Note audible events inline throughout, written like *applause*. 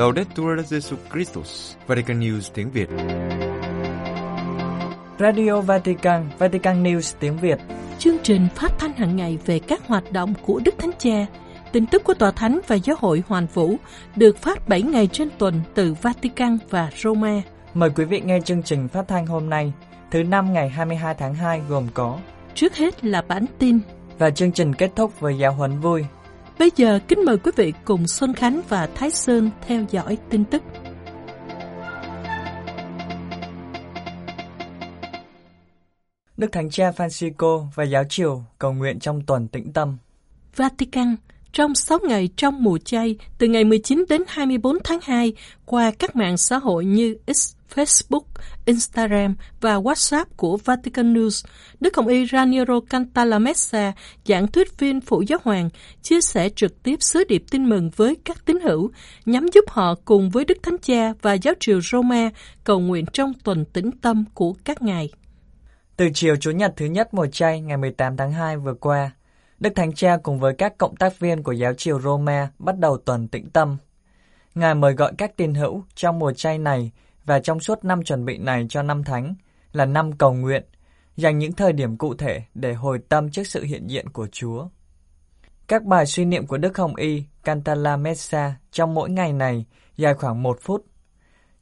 Laudetur Jesu Christus, Vatican News tiếng Việt. Radio Vatican, Vatican News tiếng Việt. Chương trình phát thanh hàng ngày về các hoạt động của Đức Thánh Cha, tin tức của Tòa Thánh và Giáo hội Hoàn Vũ được phát 7 ngày trên tuần từ Vatican và Roma. Mời quý vị nghe chương trình phát thanh hôm nay, thứ năm ngày 22 tháng 2 gồm có Trước hết là bản tin và chương trình kết thúc với giáo huấn vui. Bây giờ kính mời quý vị cùng Xuân Khánh và Thái Sơn theo dõi tin tức. Đức Thánh Cha Francisco và giáo triều cầu nguyện trong tuần tĩnh tâm. Vatican trong 6 ngày trong mùa chay từ ngày 19 đến 24 tháng 2 qua các mạng xã hội như X, Facebook, Instagram và WhatsApp của Vatican News, Đức Hồng Y Raniero Cantalamessa, giảng thuyết viên phụ giáo hoàng, chia sẻ trực tiếp sứ điệp tin mừng với các tín hữu, nhằm giúp họ cùng với Đức Thánh Cha và giáo triều Roma cầu nguyện trong tuần tĩnh tâm của các ngài. Từ chiều Chủ nhật thứ nhất mùa chay ngày 18 tháng 2 vừa qua, Đức Thánh Cha cùng với các cộng tác viên của giáo triều Roma bắt đầu tuần tĩnh tâm. Ngài mời gọi các tín hữu trong mùa chay này và trong suốt năm chuẩn bị này cho năm thánh là năm cầu nguyện, dành những thời điểm cụ thể để hồi tâm trước sự hiện diện của Chúa. Các bài suy niệm của Đức Hồng Y Cantala Messa trong mỗi ngày này dài khoảng một phút.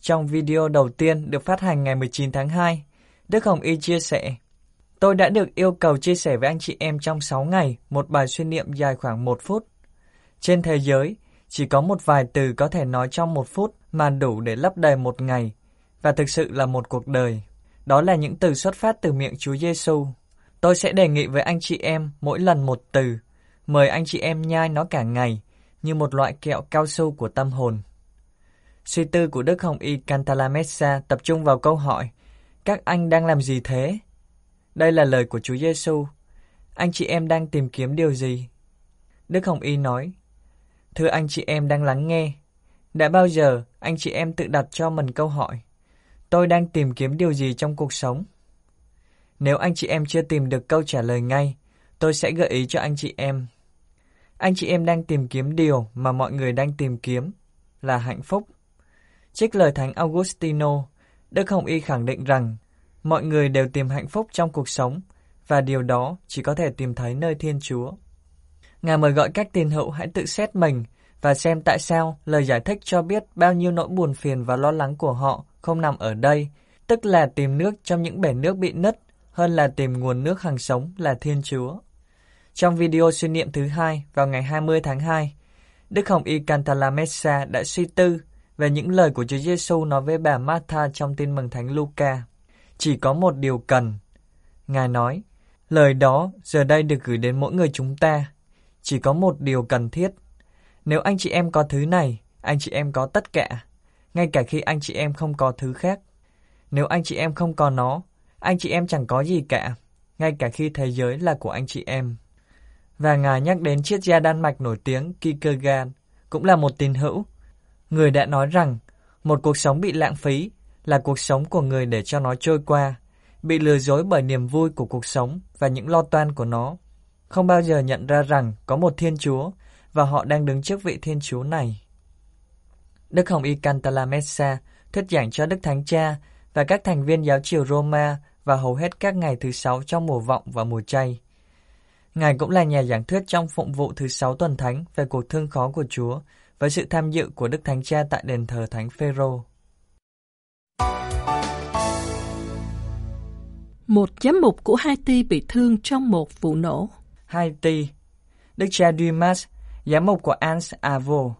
Trong video đầu tiên được phát hành ngày 19 tháng 2, Đức Hồng Y chia sẻ Tôi đã được yêu cầu chia sẻ với anh chị em trong 6 ngày một bài suy niệm dài khoảng một phút. Trên thế giới, chỉ có một vài từ có thể nói trong một phút mà đủ để lấp đầy một ngày, và thực sự là một cuộc đời. Đó là những từ xuất phát từ miệng Chúa Giêsu. Tôi sẽ đề nghị với anh chị em mỗi lần một từ, mời anh chị em nhai nó cả ngày, như một loại kẹo cao su của tâm hồn. Suy tư của Đức Hồng Y Cantalamessa tập trung vào câu hỏi, các anh đang làm gì thế? Đây là lời của Chúa Giêsu. Anh chị em đang tìm kiếm điều gì? Đức Hồng Y nói, Thưa anh chị em đang lắng nghe, đã bao giờ anh chị em tự đặt cho mình câu hỏi, tôi đang tìm kiếm điều gì trong cuộc sống? Nếu anh chị em chưa tìm được câu trả lời ngay, tôi sẽ gợi ý cho anh chị em. Anh chị em đang tìm kiếm điều mà mọi người đang tìm kiếm là hạnh phúc. Trích lời Thánh Augustino, Đức Hồng Y khẳng định rằng mọi người đều tìm hạnh phúc trong cuộc sống và điều đó chỉ có thể tìm thấy nơi Thiên Chúa. Ngài mời gọi các tín hữu hãy tự xét mình và xem tại sao lời giải thích cho biết bao nhiêu nỗi buồn phiền và lo lắng của họ không nằm ở đây, tức là tìm nước trong những bể nước bị nứt hơn là tìm nguồn nước hàng sống là Thiên Chúa. Trong video suy niệm thứ hai vào ngày 20 tháng 2, Đức Hồng Y Cantalamessa đã suy tư về những lời của Chúa Giêsu nói với bà Martha trong tin mừng Thánh Luca. Chỉ có một điều cần. Ngài nói, lời đó giờ đây được gửi đến mỗi người chúng ta. Chỉ có một điều cần thiết. Nếu anh chị em có thứ này, anh chị em có tất cả, ngay cả khi anh chị em không có thứ khác. Nếu anh chị em không có nó, anh chị em chẳng có gì cả, ngay cả khi thế giới là của anh chị em. Và Ngài nhắc đến triết gia Đan Mạch nổi tiếng Kierkegaard, cũng là một tín hữu. Người đã nói rằng, một cuộc sống bị lãng phí là cuộc sống của người để cho nó trôi qua, bị lừa dối bởi niềm vui của cuộc sống và những lo toan của nó. Không bao giờ nhận ra rằng có một Thiên Chúa và họ đang đứng trước vị Thiên Chúa này. Đức Hồng Y Cantalamessa thuyết giảng cho Đức Thánh Cha và các thành viên giáo triều Roma vào hầu hết các ngày thứ sáu trong mùa vọng và mùa chay. Ngài cũng là nhà giảng thuyết trong phụng vụ thứ sáu tuần thánh về cuộc thương khó của Chúa với sự tham dự của Đức Thánh Cha tại đền thờ Thánh Phêrô. Một giám mục của Haiti bị thương trong một vụ nổ. Haiti Đức cha Dumas, giám mục của Ans Avo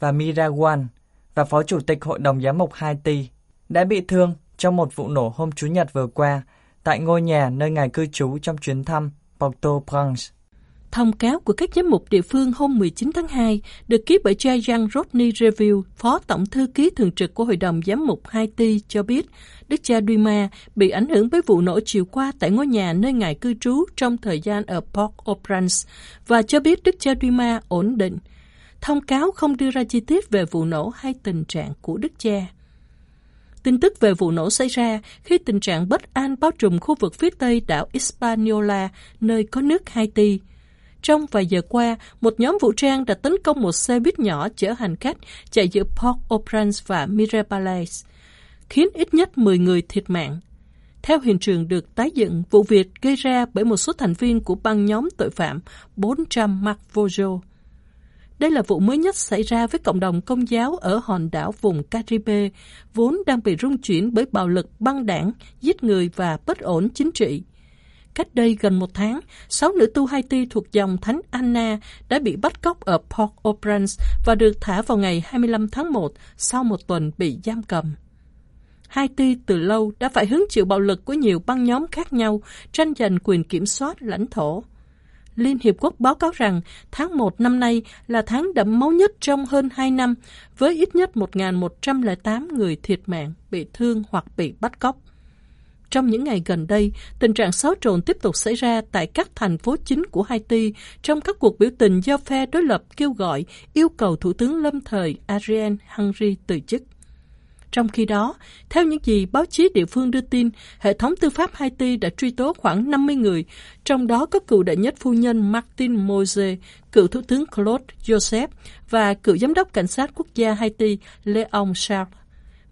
và Mirawan và phó chủ tịch hội đồng giám mục Haiti đã bị thương trong một vụ nổ hôm Chủ nhật vừa qua tại ngôi nhà nơi ngài cư trú trong chuyến thăm Porto Prince. Thông cáo của các giám mục địa phương hôm 19 tháng 2 được ký bởi cha Rodney Review, Phó Tổng Thư ký Thường trực của Hội đồng Giám mục Haiti cho biết Đức cha Duima bị ảnh hưởng bởi vụ nổ chiều qua tại ngôi nhà nơi ngài cư trú trong thời gian ở Port-au-Prince và cho biết Đức cha Duima ổn định. Thông cáo không đưa ra chi tiết về vụ nổ hay tình trạng của Đức cha. Tin tức về vụ nổ xảy ra khi tình trạng bất an bao trùm khu vực phía tây đảo Hispaniola, nơi có nước Haiti trong vài giờ qua, một nhóm vũ trang đã tấn công một xe buýt nhỏ chở hành khách chạy giữa Port-au-Prince và Mirabales, khiến ít nhất 10 người thiệt mạng. Theo hiện trường được tái dựng, vụ việc gây ra bởi một số thành viên của băng nhóm tội phạm 400 Mark Vojo. Đây là vụ mới nhất xảy ra với cộng đồng công giáo ở hòn đảo vùng Caribe, vốn đang bị rung chuyển bởi bạo lực băng đảng, giết người và bất ổn chính trị. Cách đây gần một tháng, sáu nữ tu Haiti thuộc dòng Thánh Anna đã bị bắt cóc ở Port-au-Prince và được thả vào ngày 25 tháng 1 sau một tuần bị giam cầm. Haiti từ lâu đã phải hứng chịu bạo lực của nhiều băng nhóm khác nhau tranh giành quyền kiểm soát lãnh thổ. Liên Hiệp Quốc báo cáo rằng tháng 1 năm nay là tháng đẫm máu nhất trong hơn 2 năm, với ít nhất 1.108 người thiệt mạng, bị thương hoặc bị bắt cóc. Trong những ngày gần đây, tình trạng xáo trộn tiếp tục xảy ra tại các thành phố chính của Haiti trong các cuộc biểu tình do phe đối lập kêu gọi yêu cầu Thủ tướng lâm thời Ariel Henry từ chức. Trong khi đó, theo những gì báo chí địa phương đưa tin, hệ thống tư pháp Haiti đã truy tố khoảng 50 người, trong đó có cựu đệ nhất phu nhân Martin Moise, cựu thủ tướng Claude Joseph và cựu giám đốc cảnh sát quốc gia Haiti Leon Charles,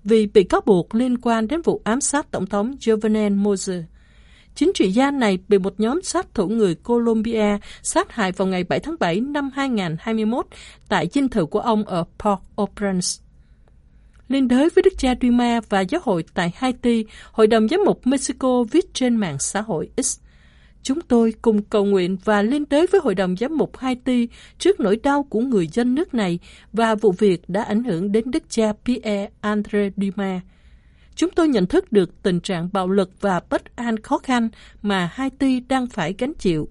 vì bị cáo buộc liên quan đến vụ ám sát tổng thống Jovenel Moise. Chính trị gia này bị một nhóm sát thủ người Colombia sát hại vào ngày 7 tháng 7 năm 2021 tại dinh thự của ông ở Port-au-Prince. Liên đới với Đức cha Duma và giáo hội tại Haiti, Hội đồng Giám mục Mexico viết trên mạng xã hội X. Chúng tôi cùng cầu nguyện và liên đới với Hội đồng Giám mục Haiti trước nỗi đau của người dân nước này và vụ việc đã ảnh hưởng đến Đức cha Pierre Andre Dumas. Chúng tôi nhận thức được tình trạng bạo lực và bất an khó khăn mà Haiti đang phải gánh chịu.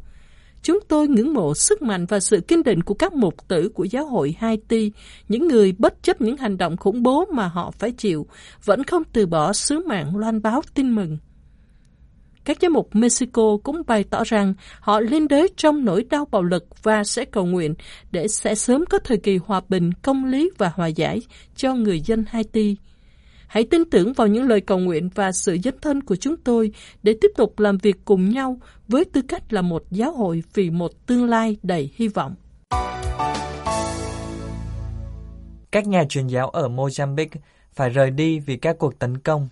Chúng tôi ngưỡng mộ sức mạnh và sự kiên định của các mục tử của giáo hội Haiti, những người bất chấp những hành động khủng bố mà họ phải chịu, vẫn không từ bỏ sứ mạng loan báo tin mừng. Các giám mục Mexico cũng bày tỏ rằng họ liên đới trong nỗi đau bạo lực và sẽ cầu nguyện để sẽ sớm có thời kỳ hòa bình, công lý và hòa giải cho người dân Haiti. Hãy tin tưởng vào những lời cầu nguyện và sự dấn thân của chúng tôi để tiếp tục làm việc cùng nhau với tư cách là một giáo hội vì một tương lai đầy hy vọng. Các nhà truyền giáo ở Mozambique phải rời đi vì các cuộc tấn công.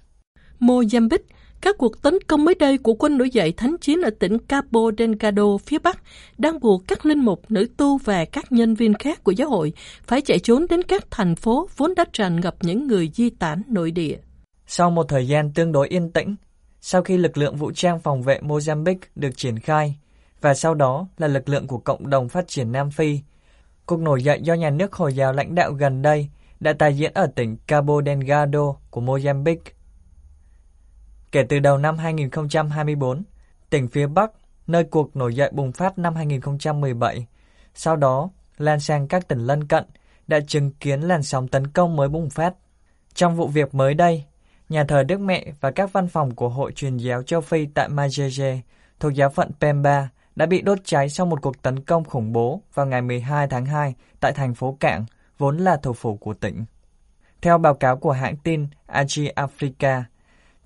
Mozambique các cuộc tấn công mới đây của quân nổi dậy thánh chiến ở tỉnh Cabo Delgado phía Bắc đang buộc các linh mục, nữ tu và các nhân viên khác của giáo hội phải chạy trốn đến các thành phố vốn đã tràn ngập những người di tản nội địa. Sau một thời gian tương đối yên tĩnh, sau khi lực lượng vũ trang phòng vệ Mozambique được triển khai, và sau đó là lực lượng của Cộng đồng Phát triển Nam Phi, cuộc nổi dậy do nhà nước Hồi giáo lãnh đạo gần đây đã tài diễn ở tỉnh Cabo Delgado của Mozambique Kể từ đầu năm 2024, tỉnh phía Bắc, nơi cuộc nổi dậy bùng phát năm 2017, sau đó lan sang các tỉnh lân cận, đã chứng kiến làn sóng tấn công mới bùng phát. Trong vụ việc mới đây, nhà thờ Đức Mẹ và các văn phòng của Hội truyền giáo châu Phi tại Majeje thuộc giáo phận Pemba đã bị đốt cháy sau một cuộc tấn công khủng bố vào ngày 12 tháng 2 tại thành phố Cảng, vốn là thủ phủ của tỉnh. Theo báo cáo của hãng tin Agi Africa,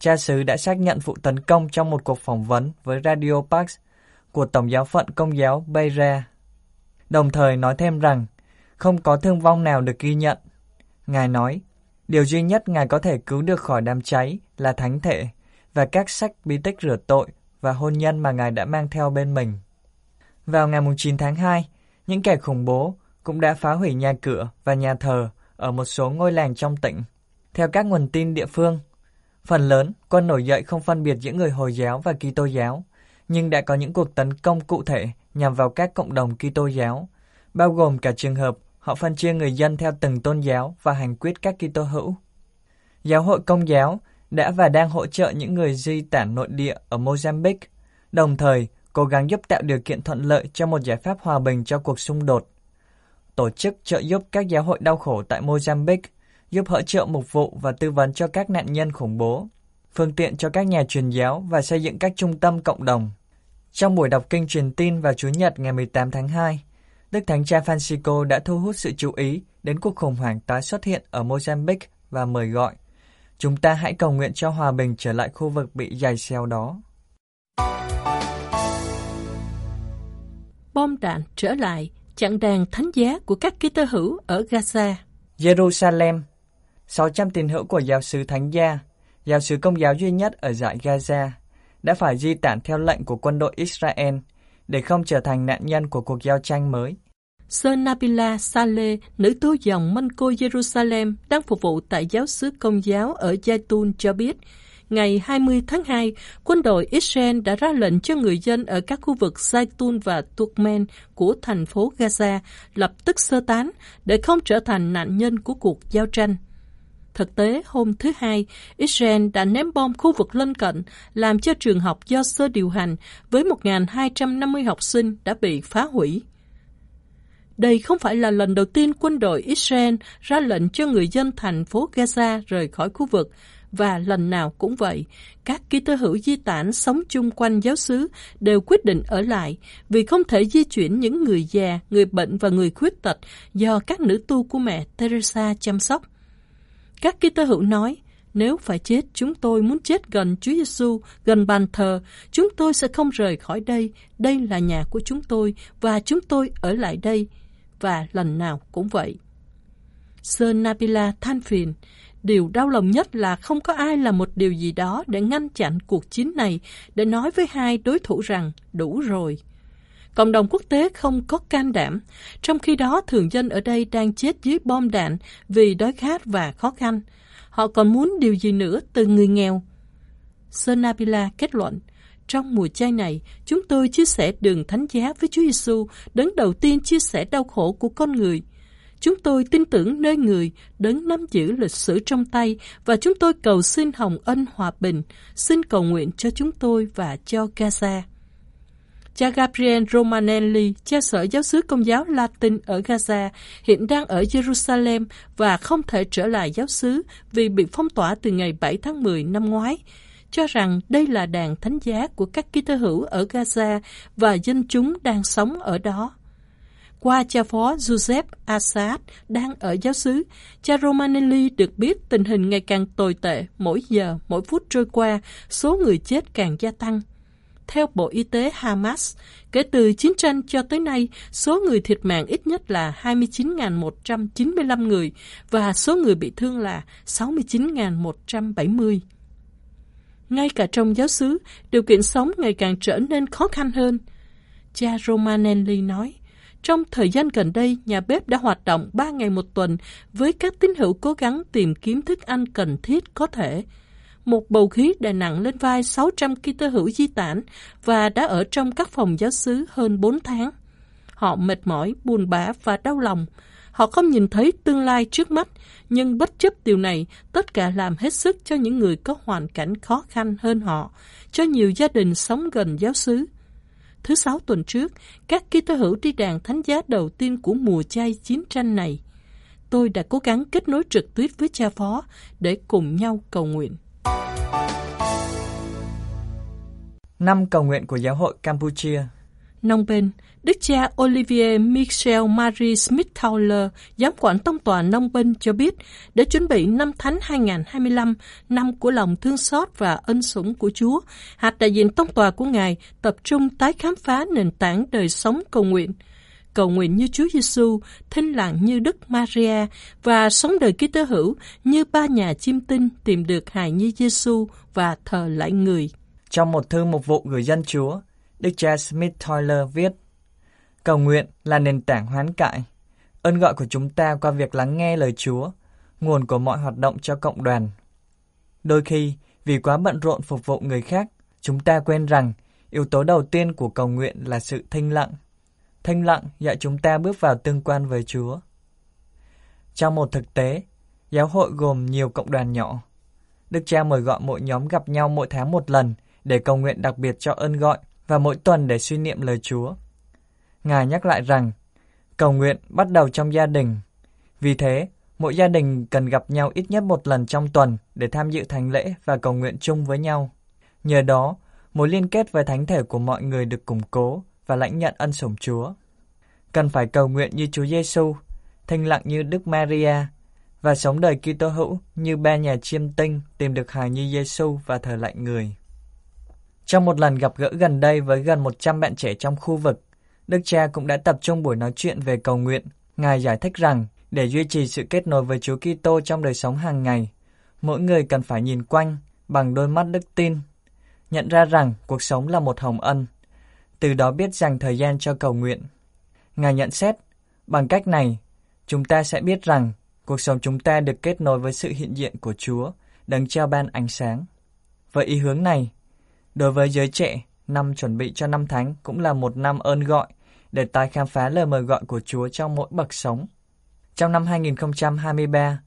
cha xứ đã xác nhận vụ tấn công trong một cuộc phỏng vấn với Radio Pax của Tổng giáo phận Công giáo Beira, đồng thời nói thêm rằng không có thương vong nào được ghi nhận. Ngài nói, điều duy nhất Ngài có thể cứu được khỏi đám cháy là thánh thể và các sách bí tích rửa tội và hôn nhân mà Ngài đã mang theo bên mình. Vào ngày 9 tháng 2, những kẻ khủng bố cũng đã phá hủy nhà cửa và nhà thờ ở một số ngôi làng trong tỉnh. Theo các nguồn tin địa phương, Phần lớn, quân nổi dậy không phân biệt giữa người Hồi giáo và Kitô giáo, nhưng đã có những cuộc tấn công cụ thể nhằm vào các cộng đồng Kitô giáo, bao gồm cả trường hợp họ phân chia người dân theo từng tôn giáo và hành quyết các Kitô hữu. Giáo hội Công giáo đã và đang hỗ trợ những người di tản nội địa ở Mozambique, đồng thời cố gắng giúp tạo điều kiện thuận lợi cho một giải pháp hòa bình cho cuộc xung đột. Tổ chức trợ giúp các giáo hội đau khổ tại Mozambique giúp hỗ trợ mục vụ và tư vấn cho các nạn nhân khủng bố, phương tiện cho các nhà truyền giáo và xây dựng các trung tâm cộng đồng. Trong buổi đọc kinh truyền tin vào Chủ nhật ngày 18 tháng 2, Đức Thánh Cha Francisco đã thu hút sự chú ý đến cuộc khủng hoảng tái xuất hiện ở Mozambique và mời gọi Chúng ta hãy cầu nguyện cho hòa bình trở lại khu vực bị dày xéo đó. bom đạn trở lại chặn đàn thánh giá của các ký tơ hữu ở Gaza. Jerusalem 600 tín hữu của giáo sứ Thánh Gia, giáo sứ công giáo duy nhất ở dải Gaza, đã phải di tản theo lệnh của quân đội Israel để không trở thành nạn nhân của cuộc giao tranh mới. Sơ Nabila Saleh, nữ tu dòng Mân Cô Jerusalem, đang phục vụ tại giáo sứ công giáo ở Jaitun cho biết, ngày 20 tháng 2, quân đội Israel đã ra lệnh cho người dân ở các khu vực Zaitun và Turkmen của thành phố Gaza lập tức sơ tán để không trở thành nạn nhân của cuộc giao tranh. Thực tế, hôm thứ Hai, Israel đã ném bom khu vực lân cận, làm cho trường học do sơ điều hành với 1.250 học sinh đã bị phá hủy. Đây không phải là lần đầu tiên quân đội Israel ra lệnh cho người dân thành phố Gaza rời khỏi khu vực, và lần nào cũng vậy, các ký tơ hữu di tản sống chung quanh giáo xứ đều quyết định ở lại vì không thể di chuyển những người già, người bệnh và người khuyết tật do các nữ tu của mẹ Teresa chăm sóc. Các Kitô hữu nói, nếu phải chết, chúng tôi muốn chết gần Chúa Giêsu, gần bàn thờ. Chúng tôi sẽ không rời khỏi đây. Đây là nhà của chúng tôi và chúng tôi ở lại đây. Và lần nào cũng vậy. Sơ Nabila than phiền. Điều đau lòng nhất là không có ai làm một điều gì đó để ngăn chặn cuộc chiến này, để nói với hai đối thủ rằng đủ rồi. Cộng đồng quốc tế không có can đảm, trong khi đó thường dân ở đây đang chết dưới bom đạn vì đói khát và khó khăn. Họ còn muốn điều gì nữa từ người nghèo? Sonabila kết luận, trong mùa chay này, chúng tôi chia sẻ đường thánh giá với Chúa Giêsu, đấng đầu tiên chia sẻ đau khổ của con người. Chúng tôi tin tưởng nơi người, đấng nắm giữ lịch sử trong tay và chúng tôi cầu xin hồng ân hòa bình, xin cầu nguyện cho chúng tôi và cho Gaza. Cha Gabriel Romanelli, cha sở giáo xứ công giáo Latin ở Gaza, hiện đang ở Jerusalem và không thể trở lại giáo xứ vì bị phong tỏa từ ngày 7 tháng 10 năm ngoái, cho rằng đây là đàn thánh giá của các ký tơ hữu ở Gaza và dân chúng đang sống ở đó. Qua cha phó Joseph Assad đang ở giáo xứ, cha Romanelli được biết tình hình ngày càng tồi tệ, mỗi giờ, mỗi phút trôi qua, số người chết càng gia tăng. Theo Bộ Y tế Hamas, kể từ chiến tranh cho tới nay, số người thiệt mạng ít nhất là 29.195 người và số người bị thương là 69.170. Ngay cả trong giáo xứ, điều kiện sống ngày càng trở nên khó khăn hơn. Cha Romanelli nói, trong thời gian gần đây, nhà bếp đã hoạt động 3 ngày một tuần với các tín hữu cố gắng tìm kiếm thức ăn cần thiết có thể một bầu khí đè nặng lên vai 600 ký tơ hữu di tản và đã ở trong các phòng giáo xứ hơn 4 tháng. Họ mệt mỏi, buồn bã và đau lòng. Họ không nhìn thấy tương lai trước mắt, nhưng bất chấp điều này, tất cả làm hết sức cho những người có hoàn cảnh khó khăn hơn họ, cho nhiều gia đình sống gần giáo xứ. Thứ sáu tuần trước, các ký tơ hữu đi đàn thánh giá đầu tiên của mùa chay chiến tranh này. Tôi đã cố gắng kết nối trực tuyến với cha phó để cùng nhau cầu nguyện. Năm cầu nguyện của Giáo hội Campuchia. Nông Bên, Đức cha Olivier Michel Marie Smith Towler, giám quản tông tòa Nông Bên cho biết, để chuẩn bị năm Thánh 2025, năm của lòng thương xót và ân sủng của Chúa, hạt đại diện tông tòa của Ngài tập trung tái khám phá nền tảng đời sống cầu nguyện cầu nguyện như Chúa Giêsu, thinh lặng như Đức Maria và sống đời Kitô hữu như ba nhà chiêm tinh tìm được hài nhi Giêsu và thờ lại người. Trong một thư mục vụ gửi dân Chúa, Đức cha Smith Toiler viết, Cầu nguyện là nền tảng hoán cải, ơn gọi của chúng ta qua việc lắng nghe lời Chúa, nguồn của mọi hoạt động cho cộng đoàn. Đôi khi, vì quá bận rộn phục vụ người khác, chúng ta quên rằng yếu tố đầu tiên của cầu nguyện là sự thinh lặng thanh lặng dạy chúng ta bước vào tương quan với Chúa. Trong một thực tế, giáo hội gồm nhiều cộng đoàn nhỏ. Đức cha mời gọi mỗi nhóm gặp nhau mỗi tháng một lần để cầu nguyện đặc biệt cho ơn gọi và mỗi tuần để suy niệm lời Chúa. Ngài nhắc lại rằng, cầu nguyện bắt đầu trong gia đình. Vì thế, mỗi gia đình cần gặp nhau ít nhất một lần trong tuần để tham dự thánh lễ và cầu nguyện chung với nhau. Nhờ đó, mối liên kết với thánh thể của mọi người được củng cố và lãnh nhận ân sủng Chúa. Cần phải cầu nguyện như Chúa Giêsu, thanh lặng như Đức Maria và sống đời Kitô hữu như ba nhà chiêm tinh tìm được hài nhi Giêsu và thờ lạnh người. Trong một lần gặp gỡ gần đây với gần 100 bạn trẻ trong khu vực, Đức cha cũng đã tập trung buổi nói chuyện về cầu nguyện. Ngài giải thích rằng để duy trì sự kết nối với Chúa Kitô trong đời sống hàng ngày, mỗi người cần phải nhìn quanh bằng đôi mắt đức tin, nhận ra rằng cuộc sống là một hồng ân, từ đó biết dành thời gian cho cầu nguyện. Ngài nhận xét, bằng cách này, chúng ta sẽ biết rằng cuộc sống chúng ta được kết nối với sự hiện diện của Chúa, đấng trao ban ánh sáng. Với ý hướng này, đối với giới trẻ, năm chuẩn bị cho năm thánh cũng là một năm ơn gọi để tái khám phá lời mời gọi của Chúa trong mỗi bậc sống. Trong năm 2023,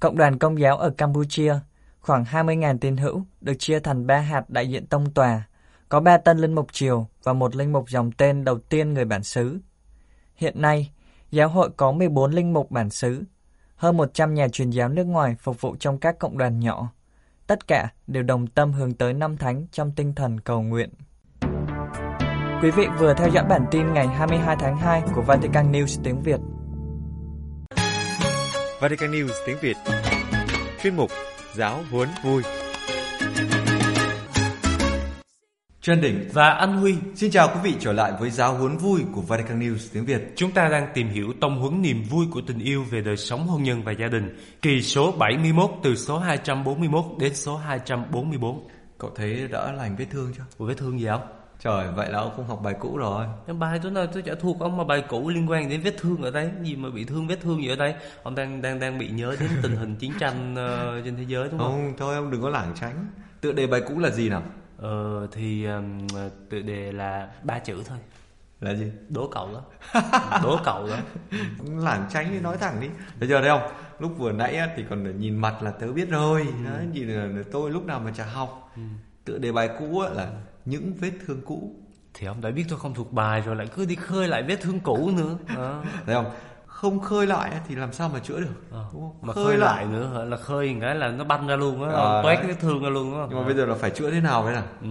Cộng đoàn Công giáo ở Campuchia, khoảng 20.000 tín hữu được chia thành ba hạt đại diện tông tòa, có ba tân linh mục triều và một linh mục dòng tên đầu tiên người bản xứ. Hiện nay, giáo hội có 14 linh mục bản xứ, hơn 100 nhà truyền giáo nước ngoài phục vụ trong các cộng đoàn nhỏ. Tất cả đều đồng tâm hướng tới năm thánh trong tinh thần cầu nguyện. Quý vị vừa theo dõi bản tin ngày 22 tháng 2 của Vatican News tiếng Việt. Vatican News tiếng Việt Chuyên mục Giáo huấn vui Trần Đỉnh và Anh Huy. Xin chào quý vị trở lại với giáo huấn vui của Vatican News tiếng Việt. Chúng ta đang tìm hiểu tông huấn niềm vui của tình yêu về đời sống hôn nhân và gia đình, kỳ số 71 từ số 241 đến số 244. Cậu thấy đỡ lành vết thương chưa? Ủa vết thương gì không? Trời, vậy là ông không học bài cũ rồi. Bài tôi nào tôi chả thuộc ông mà bài cũ liên quan đến vết thương ở đây, gì mà bị thương vết thương gì ở đây? Ông đang đang đang bị nhớ đến tình hình chiến tranh uh, trên thế giới đúng không? Không, thôi ông đừng có lảng tránh. Tựa đề bài cũ là gì nào? Ờ thì um, tựa đề là ba chữ thôi. Là gì? Đố cậu đó. *laughs* Đố cậu đó. lảng tránh đi nói thẳng đi. Bây giờ đây không? Lúc vừa nãy thì còn nhìn mặt là tớ biết rồi. Ừ. Đấy, nhìn là tôi lúc nào mà chả học. Ừ. Tựa đề bài cũ là những vết thương cũ thì ông đã biết tôi không thuộc bài rồi lại cứ đi khơi lại vết thương cũ nữa à. *laughs* thấy không không khơi lại thì làm sao mà chữa được à, mà khơi, khơi lại. lại nữa là khơi cái là nó banh ra luôn á à, toét cái thương ra luôn đó nhưng mà à. bây giờ là phải chữa thế nào vậy nào ừ.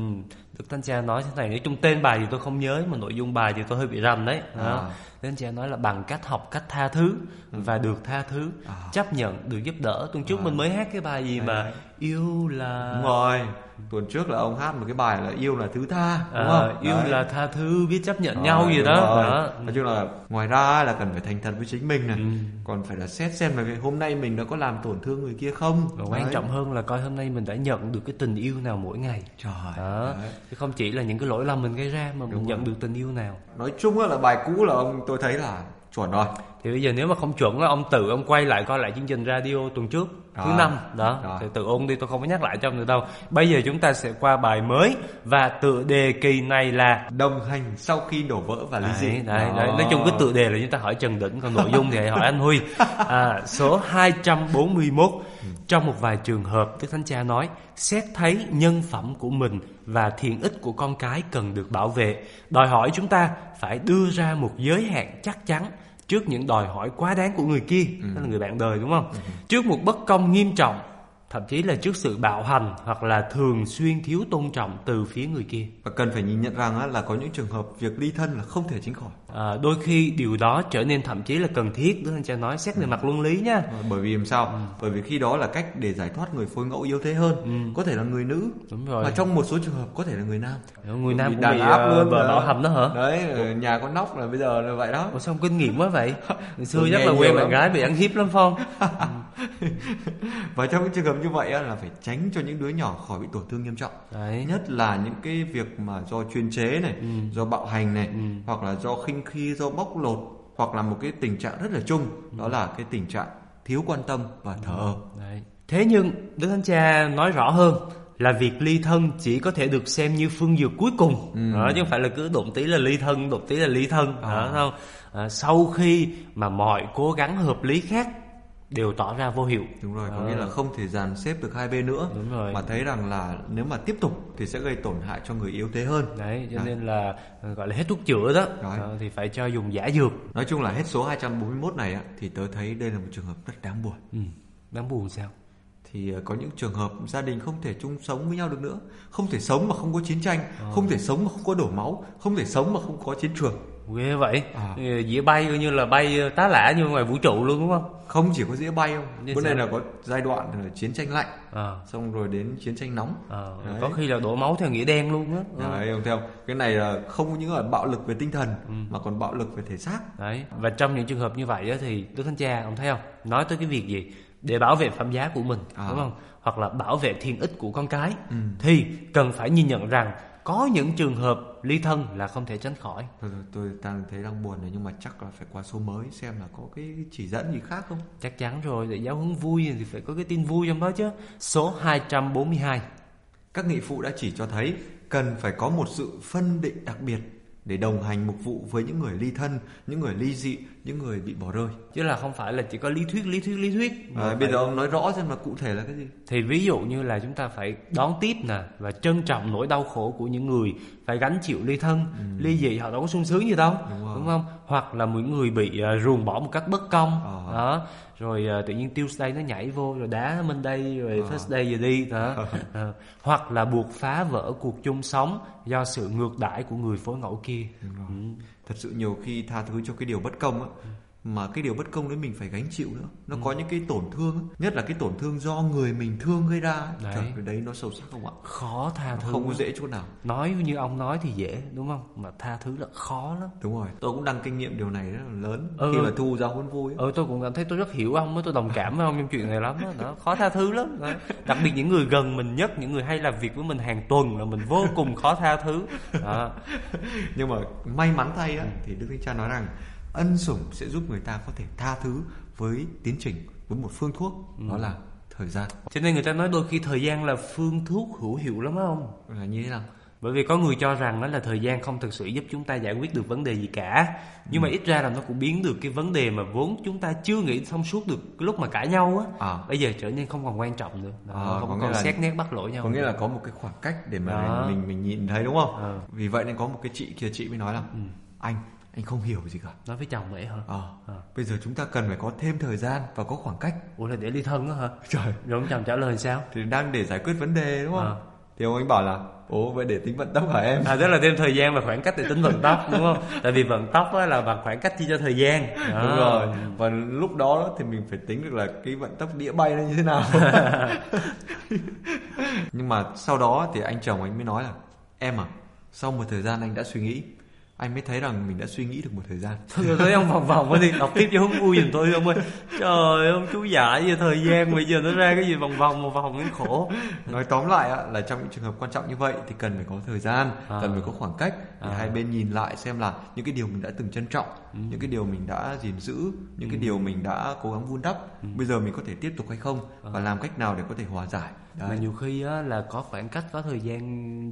Đức Thánh Cha nói thế này nói chung tên bài thì tôi không nhớ mà nội dung bài thì tôi hơi bị rành đấy à. Thánh Cha nói là bằng cách học cách tha thứ ừ. và được tha thứ à. chấp nhận được giúp đỡ tuần trước à. mình mới hát cái bài gì mà yêu là đúng rồi tuần trước là ông hát một cái bài là yêu là thứ tha đúng à, không? Yêu Đấy. là tha thứ biết chấp nhận à, nhau gì đó. đó. Nói chung là ngoài ra là cần phải thành thật với chính mình này. Ừ. còn phải là xét xem là hôm nay mình đã có làm tổn thương người kia không? Và quan trọng hơn là coi hôm nay mình đã nhận được cái tình yêu nào mỗi ngày. Trời đó. Đấy. chứ không chỉ là những cái lỗi lầm mình gây ra mà đúng mình rồi. nhận được tình yêu nào. Nói chung là bài cũ là ông tôi thấy là chuẩn rồi. Thì bây giờ nếu mà không chuẩn là ông tự ông quay lại coi lại chương trình radio tuần trước đó. thứ năm đó đó. thì tự ôn đi tôi không có nhắc lại cho ông nữa đâu bây giờ chúng ta sẽ qua bài mới và tựa đề kỳ này là đồng hành sau khi đổ vỡ và ly dị đấy, đấy, đấy. nói chung cái tựa đề là chúng ta hỏi Trần Đỉnh còn nội dung thì hỏi anh Huy *laughs* à, số 241 ừ. trong một vài trường hợp Đức Thánh Cha nói xét thấy nhân phẩm của mình và thiện ích của con cái cần được bảo vệ đòi hỏi chúng ta phải đưa ra một giới hạn chắc chắn trước những đòi hỏi quá đáng của người kia ừ. đó là người bạn đời đúng không ừ. trước một bất công nghiêm trọng thậm chí là trước sự bạo hành hoặc là thường xuyên thiếu tôn trọng từ phía người kia. Và cần phải nhìn nhận rằng là có những trường hợp việc ly thân là không thể tránh khỏi. À, đôi khi điều đó trở nên thậm chí là cần thiết đức anh cha nói xét về ừ. mặt luân lý nha. Ờ, bởi vì làm sao? Ừ. bởi vì khi đó là cách để giải thoát người phối ngẫu yếu thế hơn. Ừ. có thể là người nữ đúng rồi. và trong một số trường hợp có thể là người nam. Người nam cũng đàn bị áp uh, luôn bờ bạo hành đó hả? Đấy nhà có nóc là bây giờ là vậy đó. Ủa sao kinh nghiệm quá vậy? *laughs* Ngày xưa chắc là quen bạn gái bị ăn hiếp lắm phong *laughs* *laughs* và trong những trường hợp như vậy là phải tránh cho những đứa nhỏ khỏi bị tổn thương nghiêm trọng đấy. nhất là những cái việc mà do chuyên chế này ừ. do bạo hành này ừ. hoặc là do khinh khi do bóc lột hoặc là một cái tình trạng rất là chung ừ. đó là cái tình trạng thiếu quan tâm và thờ ơ thế nhưng đức thánh cha nói rõ hơn là việc ly thân chỉ có thể được xem như phương dược cuối cùng ừ. đó, chứ không phải là cứ đụng tí là ly thân đụng tí là ly thân à. đó không à, sau khi mà mọi cố gắng hợp lý khác đều tỏ ra vô hiệu. Đúng rồi có à. nghĩa là không thể dàn xếp được hai bên nữa. Đúng rồi. Mà thấy rằng là nếu mà tiếp tục thì sẽ gây tổn hại cho người yếu thế hơn. Đấy cho đấy. nên là ờ, gọi là hết thuốc chữa đó. À, thì phải cho dùng giả dược. Nói chung là hết số 241 này á, thì tớ thấy đây là một trường hợp rất đáng buồn. Ừ. đáng buồn sao? Thì ờ, có những trường hợp gia đình không thể chung sống với nhau được nữa. Không thể sống mà không có chiến tranh à. không thể sống mà không có đổ máu không thể sống mà không có chiến trường ghê vậy À. Ừ, dĩa bay coi như là bay ờ, tá lả như ngoài vũ trụ luôn đúng không không chỉ có dĩa bay không Như bữa sao? là có giai đoạn là chiến tranh lạnh à, xong rồi đến chiến tranh nóng à, Đấy. có khi là đổ máu theo nghĩa đen luôn á Ừ. Đấy, ông theo cái này là không những là bạo lực về tinh thần mà còn bạo lực về thể xác Đấy, và trong những trường hợp như vậy thì Đức Thánh Cha, ông thấy không? Nói tới cái việc gì? Để bảo vệ phẩm giá của mình, À. đúng không? Hoặc là bảo vệ thiên ích của con cái, thì cần phải nhìn nhận rằng có những trường hợp ly thân là không thể tránh khỏi. Rồi, tôi đang thấy đang buồn rồi nhưng mà chắc là phải qua số mới xem là có cái chỉ dẫn gì khác không Chắc chắn rồi, để giáo huấn vui thì phải có cái tin vui trong đó chứ. Số 242. các nghị phụ đã chỉ cho thấy cần phải có một sự phân định đặc biệt để đồng hành mục vụ với những người ly thân những người ly dị những người bị bỏ rơi Chứ là không phải là chỉ có lý thuyết, lý thuyết, lý thuyết. à, phải- bây giờ ông nói rõ xem là cụ thể là cái gì Thì ví dụ như là chúng ta phải đón tiếp nè và trân trọng nỗi đau khổ của những người phải gánh chịu ly thân, ly dị họ đâu có sung sướng gì đâu, Ừ. Đúng rồi. đúng không? Hoặc là những người bị uh, ruồng bỏ một cách bất công, Ờ. đó. Rồi ờ, tự nhiên Tuesday nó nhảy vô rồi đá Monday rồi Ờ. Thursday giờ đi đó. Ờ. Hoặc là buộc phá vỡ cuộc chung sống do sự ngược đãi của người phối ngẫu kia. Ừ thật sự nhiều khi tha thứ cho cái điều bất công á mà cái điều bất công đấy mình phải gánh chịu nữa nó có những cái tổn thương nhất là cái tổn thương do người mình thương gây ra ấy. Đấy. Trời, cái đấy nó sâu sắc không ạ Khó tha thứ. không có dễ chút nào Nói như ông nói thì dễ đúng không? Mà tha thứ là khó lắm. đúng rồi tôi cũng đang kinh nghiệm điều này rất là lớn Ừ. khi mà thu ra huấn vui ấy. Ừ tôi cũng cảm thấy tôi rất hiểu ông tôi đồng cảm với ông trong chuyện này lắm đó. đó khó tha thứ lắm đó. đặc biệt những người gần mình nhất những người hay làm việc với mình hàng tuần là mình vô cùng khó tha thứ đó. *laughs* nhưng mà may mắn thay á thì đức thánh cha nói rằng ân sủng sẽ giúp người ta có thể tha thứ với tiến trình với một phương thuốc đó là thời gian. Cho nên người ta nói đôi khi thời gian là phương thuốc hữu hiệu lắm không? Là như thế nào? Bởi vì có người cho rằng đó là thời gian không thực sự giúp chúng ta giải quyết được vấn đề gì cả. Nhưng mà ít ra là nó cũng biến được cái vấn đề mà vốn chúng ta chưa nghĩ thông suốt được cái lúc mà cãi nhau á À. bây giờ trở nên không còn quan trọng nữa. Đó, À, không còn là- xét nét bắt lỗi nhau có nghĩa nữa. là có một cái khoảng cách để mà Đó. mình mình nhìn thấy đúng không? Ờ. vì vậy nên có một cái chị kia chị mới nói là anh anh không hiểu gì cả. Nói với chồng vậy hả? Ờ, Ờ. bây giờ chúng ta cần phải có thêm thời gian và có khoảng cách. Ủa là để ly thân đó hả? Trời. Rồi ông chồng trả lời sao? Thì đang để giải quyết vấn đề đúng không? Ờ. thì ông ấy bảo là ố vậy để tính vận tốc hả em? À tức là thêm thời gian và khoảng cách để tính vận tốc đúng không? Tại vì vận tốc á, là bằng khoảng cách chia cho thời gian. Đó. đúng rồi. Và lúc đó thì mình phải tính được là cái vận tốc đĩa bay nó như thế nào. *laughs* Nhưng mà sau đó thì anh chồng anh mới nói là em à sau một thời gian anh đã suy nghĩ anh mới thấy rằng mình đã suy nghĩ được một thời gian Thôi rồi tới ông vòng vòng quá đi đọc tiếp cho hứng vui giùm tôi đi ông ơi. Trời ông chú giải về thời gian bây giờ nó ra cái gì vòng vòng một vòng đến khổ. nói tóm lại là trong những trường hợp quan trọng như vậy thì cần phải có thời gian À. cần phải có khoảng cách để À. hai bên nhìn lại xem là những cái điều mình đã từng trân trọng Ừ. những cái điều mình đã gìn giữ những cái điều mình đã cố gắng vun đắp Ừ. bây giờ mình có thể tiếp tục hay không và làm cách nào để có thể hòa giải Mà Đấy. nhiều khi á, là có khoảng cách có thời gian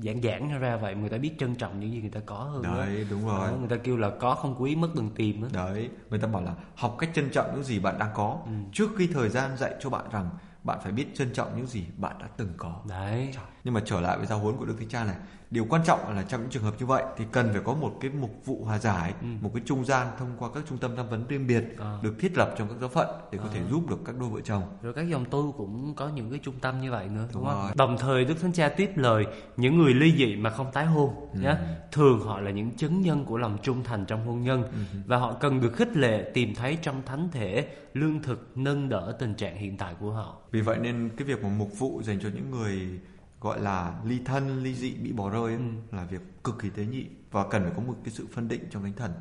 giãn giãn ra vậy người ta biết trân trọng những gì người ta có hơn. đấy đúng rồi Đó, người ta kêu là có không quý mất đừng tìm á. đấy người ta bảo là học cách trân trọng những gì bạn đang có trước khi thời gian dạy cho bạn rằng bạn phải biết trân trọng những gì bạn đã từng có Đấy. Nhưng mà trở lại với giáo huấn của đức thánh cha này điều quan trọng là trong những trường hợp như vậy thì cần phải có một cái mục vụ hòa giải một cái trung gian thông qua các trung tâm tham vấn riêng biệt À. được thiết lập trong các giáo phận để có thể giúp được các đôi vợ chồng Rồi các dòng tu cũng có những cái trung tâm như vậy nữa đúng, Đúng không? rồi. Đồng thời Đức Thánh Cha tiếp lời những người ly dị mà không tái hôn nhé. Thường họ là những chứng nhân của lòng trung thành trong hôn nhân và họ cần được khích lệ tìm thấy trong thánh thể lương thực nâng đỡ tình trạng hiện tại của họ. vì vậy nên cái việc mà mục vụ dành cho những người gọi là ly thân ly dị bị bỏ rơi ấy, là việc cực kỳ tế nhị và cần phải có một cái sự phân định trong thánh thần.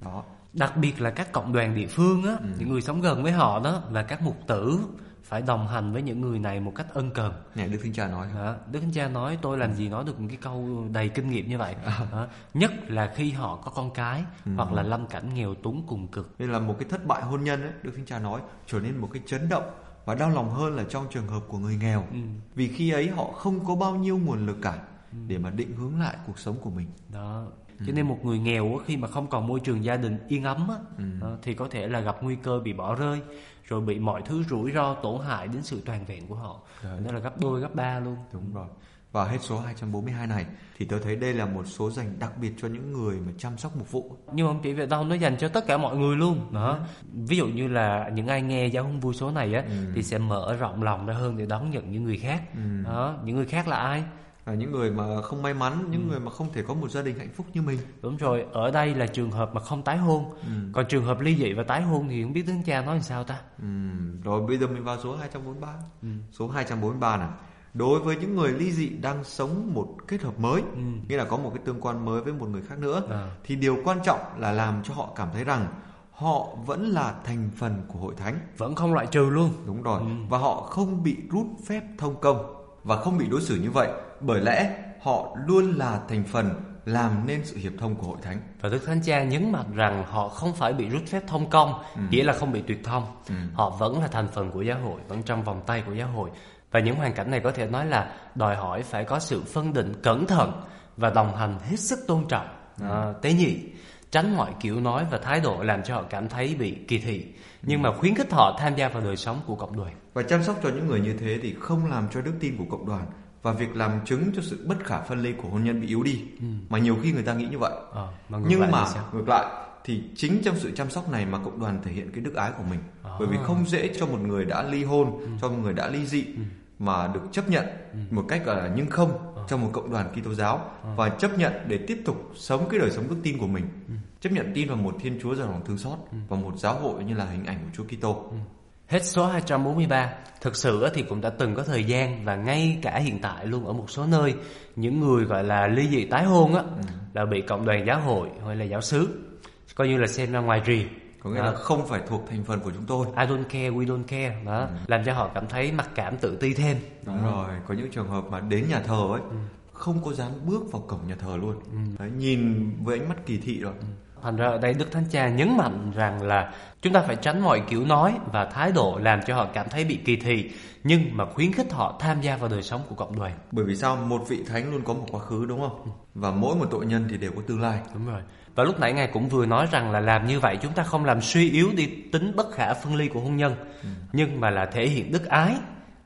Đó. Đặc biệt là các cộng đoàn địa phương á, những người sống gần với họ đó và các mục tử phải đồng hành với những người này một cách ân cần. này đức thánh cha nói. Đó. Đức Thánh Cha nói tôi làm gì nói được một cái câu đầy kinh nghiệm như vậy. *laughs* Đó. Nhất là khi họ có con cái Hoặc là lâm cảnh nghèo túng cùng cực. Nên là một cái thất bại hôn nhân ấy đức thánh cha nói trở nên một cái chấn động và đau lòng hơn là trong trường hợp của người nghèo. Vì khi ấy họ không có bao nhiêu nguồn lực cả để mà định hướng lại cuộc sống của mình. Đó. Cho nên một người nghèo á, khi mà không còn môi trường gia đình yên ấm á, đó, Thì có thể là gặp nguy cơ bị bỏ rơi Rồi bị mọi thứ rủi ro tổn hại đến sự toàn vẹn của họ. Đó là gấp đôi gấp ba luôn. Đúng rồi và hết số 242 này thì tôi thấy đây là một số dành đặc biệt cho những người mà chăm sóc mục vụ Nhưng mà không chỉ vậy đâu Nó dành cho tất cả mọi người luôn đó Ví dụ như là những ai nghe giáo huấn vui số này á Thì sẽ mở rộng lòng ra hơn để đón nhận những người khác đó Những người khác là ai? à, những người mà không may mắn những ừ. người mà không thể có một gia đình hạnh phúc như mình đúng rồi ở đây là trường hợp mà không tái hôn ừ. còn trường hợp ly dị và tái hôn thì không biết tướng cha nói làm sao ta ừ. rồi bây giờ mình vào số 243 ừ. số 243 này đối với những người ly dị đang sống một kết hợp mới ừ. nghĩa là có một cái tương quan mới với một người khác nữa à. thì điều quan trọng là làm cho họ cảm thấy rằng họ vẫn là thành phần của hội thánh vẫn không loại trừ luôn đúng rồi ừ. và họ không bị rút phép thông công và không bị đối xử như vậy bởi lẽ họ luôn là thành phần làm nên sự hiệp thông của hội thánh và đức thánh cha nhấn mạnh rằng họ không phải bị rút phép thông công ừ. nghĩa là không bị tuyệt thông ừ. họ vẫn là thành phần của giáo hội vẫn trong vòng tay của giáo hội và những hoàn cảnh này có thể nói là đòi hỏi phải có sự phân định cẩn thận và đồng hành hết sức tôn trọng. Ừ. à, tế nhị tránh mọi kiểu nói và thái độ làm cho họ cảm thấy bị kỳ thị. Nhưng mà khuyến khích họ tham gia vào đời sống của cộng đoàn. Và chăm sóc cho những người như thế thì không làm cho đức tin của cộng đoàn và việc làm chứng cho sự bất khả phân ly của hôn nhân bị yếu đi. Ừ. mà nhiều khi người ta nghĩ như vậy. À, mà nhưng mà ngược lại thì chính trong sự chăm sóc này mà cộng đoàn thể hiện cái đức ái của mình à. bởi vì không dễ cho một người đã ly hôn ừ. cho một người đã ly dị ừ. mà được chấp nhận ừ. một cách gọi là nhưng không à. trong một cộng đoàn Kitô giáo à. và chấp nhận để tiếp tục sống cái đời sống đức tin của mình ừ. chấp nhận tin vào một Thiên Chúa giàu lòng thương xót ừ. và một giáo hội như là hình ảnh của Chúa Kitô ừ. Hết số 243, thực sự thì cũng đã từng có thời gian và ngay cả hiện tại luôn ở một số nơi những người gọi là ly dị tái hôn á ừ. là bị cộng đoàn giáo hội hay là giáo xứ coi như là xem ra ngoài rìa có nghĩa đó. là không phải thuộc thành phần của chúng tôi I don't care, we don't care đó ừ. làm cho họ cảm thấy mặc cảm tự ti thêm đúng đó. rồi có những trường hợp mà đến nhà thờ ấy ừ. không có dám bước vào cổng nhà thờ luôn ừ. Đấy, nhìn với ánh mắt kỳ thị rồi ừ. Thành ra ở đây Đức Thánh Cha nhấn mạnh rằng là chúng ta phải tránh mọi kiểu nói và thái độ làm cho họ cảm thấy bị kỳ thị nhưng mà khuyến khích họ tham gia vào đời sống của cộng đoàn. Bởi vì sao? Một vị thánh luôn có một quá khứ đúng không? Và mỗi một tội nhân thì đều có tương lai. Đúng rồi. Và lúc nãy ngài cũng vừa nói rằng là làm như vậy chúng ta không làm suy yếu đi tính bất khả phân ly của hôn nhân, ừ. nhưng mà là thể hiện đức ái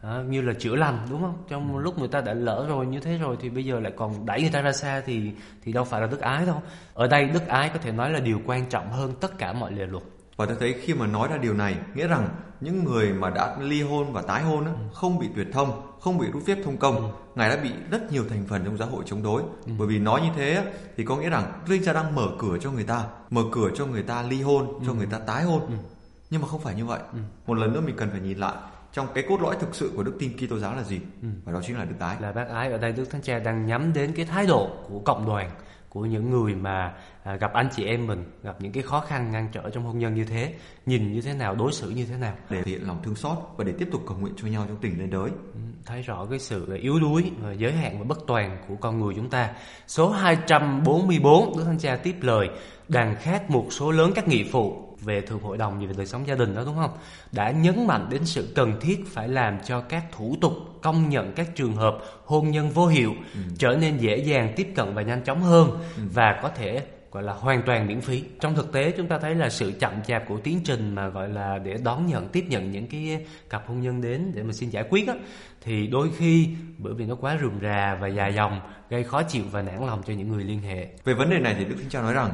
à, như là chữa lành đúng không? Trong lúc người ta đã lỡ rồi như thế rồi thì bây giờ lại còn đẩy người ta ra xa thì thì đâu phải là đức ái đâu. Ở đây đức ái có thể nói là điều quan trọng hơn tất cả mọi lề luật. Và tôi thấy khi mà nói ra điều này nghĩa rằng những người mà đã ly hôn và tái hôn á, ừ. không bị tuyệt thông không bị rút phép thông công ừ. ngài đã bị rất nhiều thành phần trong giáo hội chống đối ừ. bởi vì nói như thế thì có nghĩa rằng linh cha đang mở cửa cho người ta mở cửa cho người ta ly hôn ừ. cho người ta tái hôn ừ. nhưng mà không phải như vậy ừ. một lần nữa mình cần phải nhìn lại trong cái cốt lõi thực sự của đức tin Kitô giáo là gì? Ừ. Và đó chính là đức ái. Là bác ái ở đây Đức Thánh Cha đang nhắm đến cái thái độ của cộng đoàn của những người mà à, gặp anh chị em mình gặp những cái khó khăn ngăn trở trong hôn nhân như thế nhìn như thế nào đối xử như thế nào. Để thể hiện lòng thương xót và để tiếp tục cầu nguyện cho nhau trong tình lên đới ừ, thấy rõ cái sự yếu đuối và giới hạn và bất toàn của con người chúng ta. Số 244 Đức Thánh Cha tiếp lời đàn khác một số lớn các nghị phụ về thường hội đồng về đời sống gia đình đó đúng không đã nhấn mạnh đến sự cần thiết phải làm cho các thủ tục công nhận các trường hợp hôn nhân vô hiệu ừ. trở nên dễ dàng tiếp cận và nhanh chóng hơn ừ. và có thể gọi là hoàn toàn miễn phí. Trong thực tế chúng ta thấy là sự chậm chạp của tiến trình mà gọi là để đón nhận tiếp nhận những cái cặp hôn nhân đến để mà xin giải quyết á thì đôi khi bởi vì nó quá rườm rà và dài dòng gây khó chịu và nản lòng cho những người liên hệ. Về vấn đề này thì Đức Thánh Cha nói rằng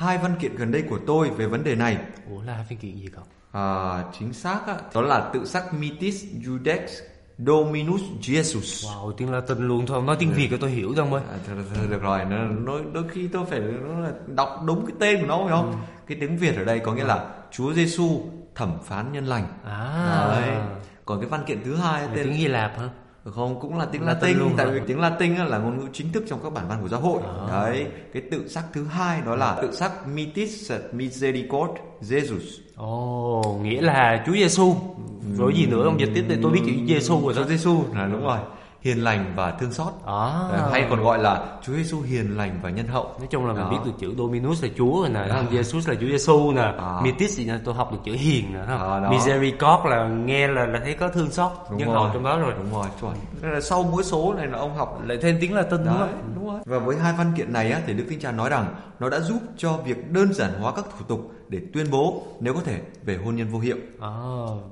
hai văn kiện gần đây của tôi về vấn đề này. Ủa là hai văn kiện gì không? À, chính xác á, đó là tự sắc Mitis Judex Dominus Jesus. Wow, tiếng Latin luôn thôi, nói tiếng Việt cho tôi hiểu không ơi. À, thôi, thôi, được rồi, nó, đôi, đôi khi tôi phải đọc đúng cái tên của nó phải không? Ừ. Cái tiếng Việt ở đây có nghĩa là Chúa Giêsu thẩm phán nhân lành. À. Đấy. Còn cái văn kiện thứ hai tên tiếng Hy Lạp hả? Không cũng là tiếng Latin, Latin tại vì tiếng Latin là ngôn ngữ chính thức trong các bản văn của giáo hội. À. đấy cái tự sắc thứ hai đó là tự sắc Mitis Misericord Jesus. Ồ oh, nghĩa là Chúa Giêsu rồi gì nữa ông dịch tiếp đây tôi biết chữ Giêsu rồi đó. Chúa Giêsu là đúng rồi hiền lành và thương xót. À. hay còn gọi là Chúa Giêsu hiền lành và nhân hậu. Nói chung là mình biết được chữ Dominus là Chúa rồi nè à. Jesus là Chúa Giêsu nè. À. Mitis thì tôi học được chữ hiền nè à, Misericord là nghe là là thấy có thương xót đúng nhân hậu trong đó rồi. Đúng rồi chuẩn. Là sau mỗi số này là ông học lại thêm tiếng Latin đúng, đúng rồi. Và với hai văn kiện này á thì Đức Thánh Cha nói rằng nó đã giúp cho việc đơn giản hóa các thủ tục để tuyên bố nếu có thể về hôn nhân vô hiệu. À,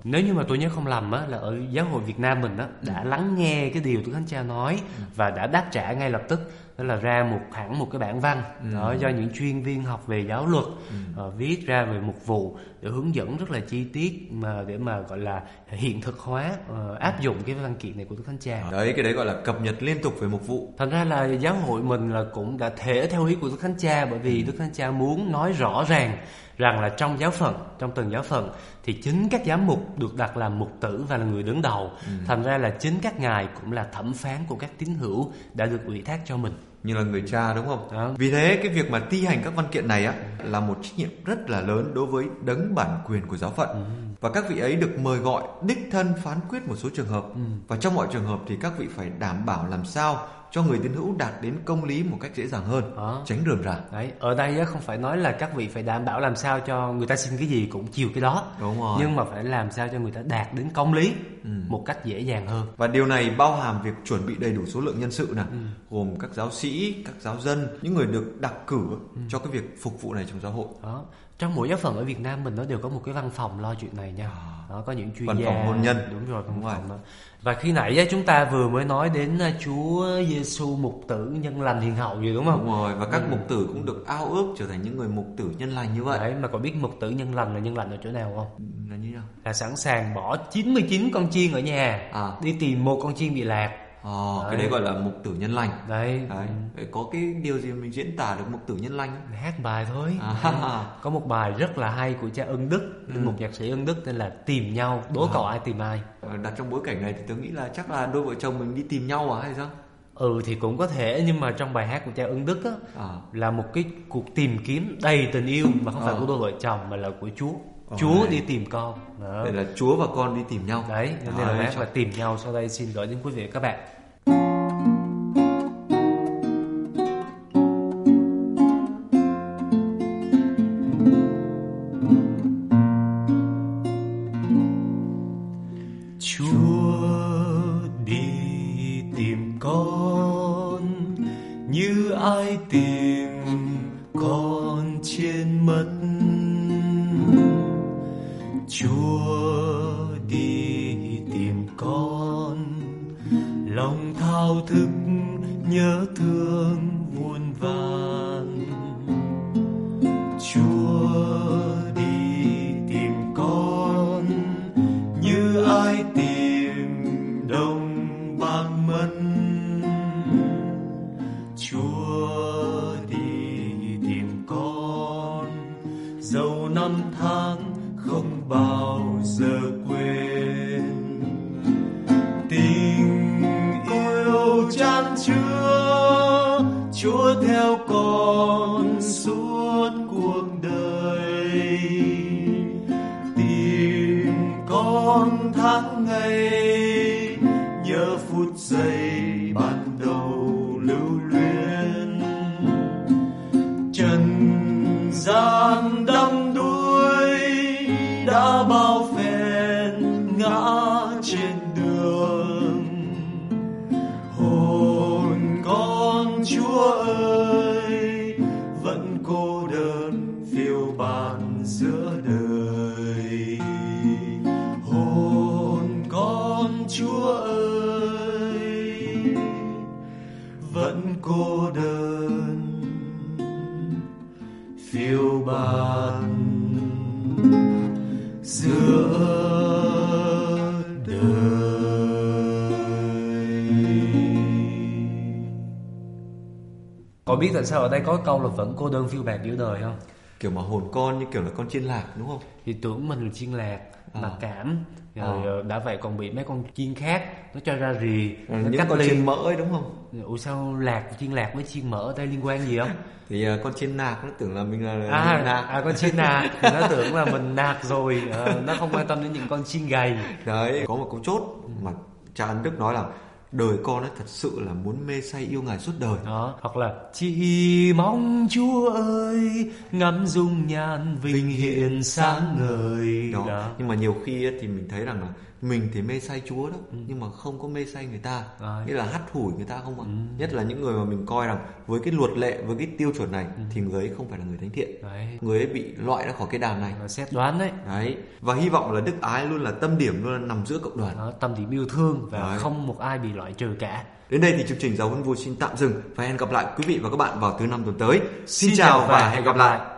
nếu như mà tôi nhớ không lầm á là ở giáo hội Việt Nam mình á đã lắng nghe cái điều Đức Thánh Cha nói và đã đáp trả ngay lập tức đó là ra một hẳn một cái bản văn ừ. đó do những chuyên viên học về giáo luật ừ. uh, viết ra về một vụ để hướng dẫn rất là chi tiết mà để mà gọi là hiện thực hóa uh, áp dụng cái văn kiện này của đức thánh cha đấy cái đấy gọi là cập nhật liên tục về một vụ thành ra là giáo hội mình là cũng đã thể theo ý của đức thánh cha bởi vì ừ. đức thánh cha muốn nói rõ ràng rằng là trong giáo phận trong từng giáo phận thì chính các giám mục được đặt làm mục tử và là người đứng đầu ừ. thành ra là chính các ngài cũng là thẩm phán của các tín hữu đã được ủy thác cho mình như là người cha đúng không? Đó. Vì thế cái việc mà thi hành các văn kiện này á là một trách nhiệm rất là lớn đối với đấng bản quyền của giáo phận. Ừ. Và các vị ấy được mời gọi đích thân phán quyết một số trường hợp. Ừ. Và trong mọi trường hợp thì các vị phải đảm bảo làm sao cho người tín hữu đạt đến công lý một cách dễ dàng hơn đó. tránh rườm rà đấy ở đây không phải nói là các vị phải đảm bảo làm sao cho người ta xin cái gì cũng chiều cái đó đúng rồi nhưng mà phải làm sao cho người ta đạt đến công lý ừ. một cách dễ dàng hơn và điều này bao hàm việc chuẩn bị đầy đủ số lượng nhân sự nè ừ. gồm các giáo sĩ các giáo dân những người được đặc cử ừ. cho cái việc phục vụ này trong giáo hội đó trong mỗi giáo phận ở Việt Nam mình nó đều có một cái văn phòng lo chuyện này nha đó à. có những chuyên văn gia phòng hôn nhân đúng rồi văn đúng phòng đó và khi nãy chúng ta vừa mới nói đến à, Chúa Giêsu mục tử nhân lành hiền hậu gì đúng không? Đúng rồi và các ừ. mục tử cũng được ao ước trở thành những người mục tử nhân lành như vậy. Đấy mà có biết mục tử nhân lành là nhân lành ở chỗ nào không? Ừ, là như nào? Là sẵn sàng bỏ 99 con chiên ở nhà à. đi tìm một con chiên bị lạc Ồ, cái đấy gọi là mục tử nhân lành. Đấy. đấy. Có cái điều gì mình diễn tả được mục tử nhân lành không? Hát bài thôi. À. Có một bài rất là hay của cha Ân Đức, ừ. một nhạc sĩ Ân Đức tên là Tìm nhau, đố à. cậu ai tìm ai. Ờ, đặt trong bối cảnh này thì tôi nghĩ là chắc là đôi vợ chồng mình đi tìm nhau à hay sao? Ừ thì cũng có thể nhưng mà trong bài hát của cha Ân Đức á à. là một cái cuộc tìm kiếm đầy tình yêu mà không phải à. của đôi vợ chồng mà là của Chúa. Chúa đi tìm con. Đó. Đây là Chúa và con đi tìm nhau. Đấy nên là bác là tìm nhau. Sau đây xin gửi đến quý vị và các bạn 那间 biết tại sao ở đây có câu là vẫn cô đơn phiêu bạt giữa đời không? Kiểu mà hồn con như kiểu là con chiên lạc đúng không? Thì tưởng mình là chiên lạc à. mặc cảm. Rồi à. đã vậy còn bị mấy con chiên khác nó cho ra rì. À, những con chiên mỡ ấy đúng không? Ủa sao lạc chiên lạc với chiên mỡ ở đây liên quan gì không? Thì uh, con chiên nạc nó tưởng là mình là, à, nạc. à con chiên nạc. *laughs* Nó tưởng là mình nạc rồi. Uh, nó không quan tâm đến những con chiên gầy. Đấy có một câu chốt mà cha ân đức nói là đời con ấy thật sự là muốn mê say yêu ngài suốt đời đó hoặc là chỉ mong chúa ơi ngắm dung nhan vinh hiện sáng ngời đó. đó nhưng mà nhiều khi ấy, thì mình thấy rằng là mình thì mê say Chúa đó ừ. nhưng mà không có mê say người ta Đấy. nghĩa là hắt hủi người ta không ạ ừ. nhất là những người mà mình coi rằng với cái luật lệ với cái tiêu chuẩn này ừ. thì người ấy không phải là người thánh thiện đấy. người ấy bị loại ra khỏi cái đàn này và xét đoán đấy đấy và hy vọng là đức ái luôn là tâm điểm luôn là nằm giữa cộng đoàn Đó, tâm điểm yêu thương và đấy. không một ai bị loại trừ cả Đến đây thì chương trình Giáo huấn vui xin tạm dừng và hẹn gặp lại quý vị và các bạn vào thứ năm tuần tới. Xin, xin chào và hẹn gặp lại.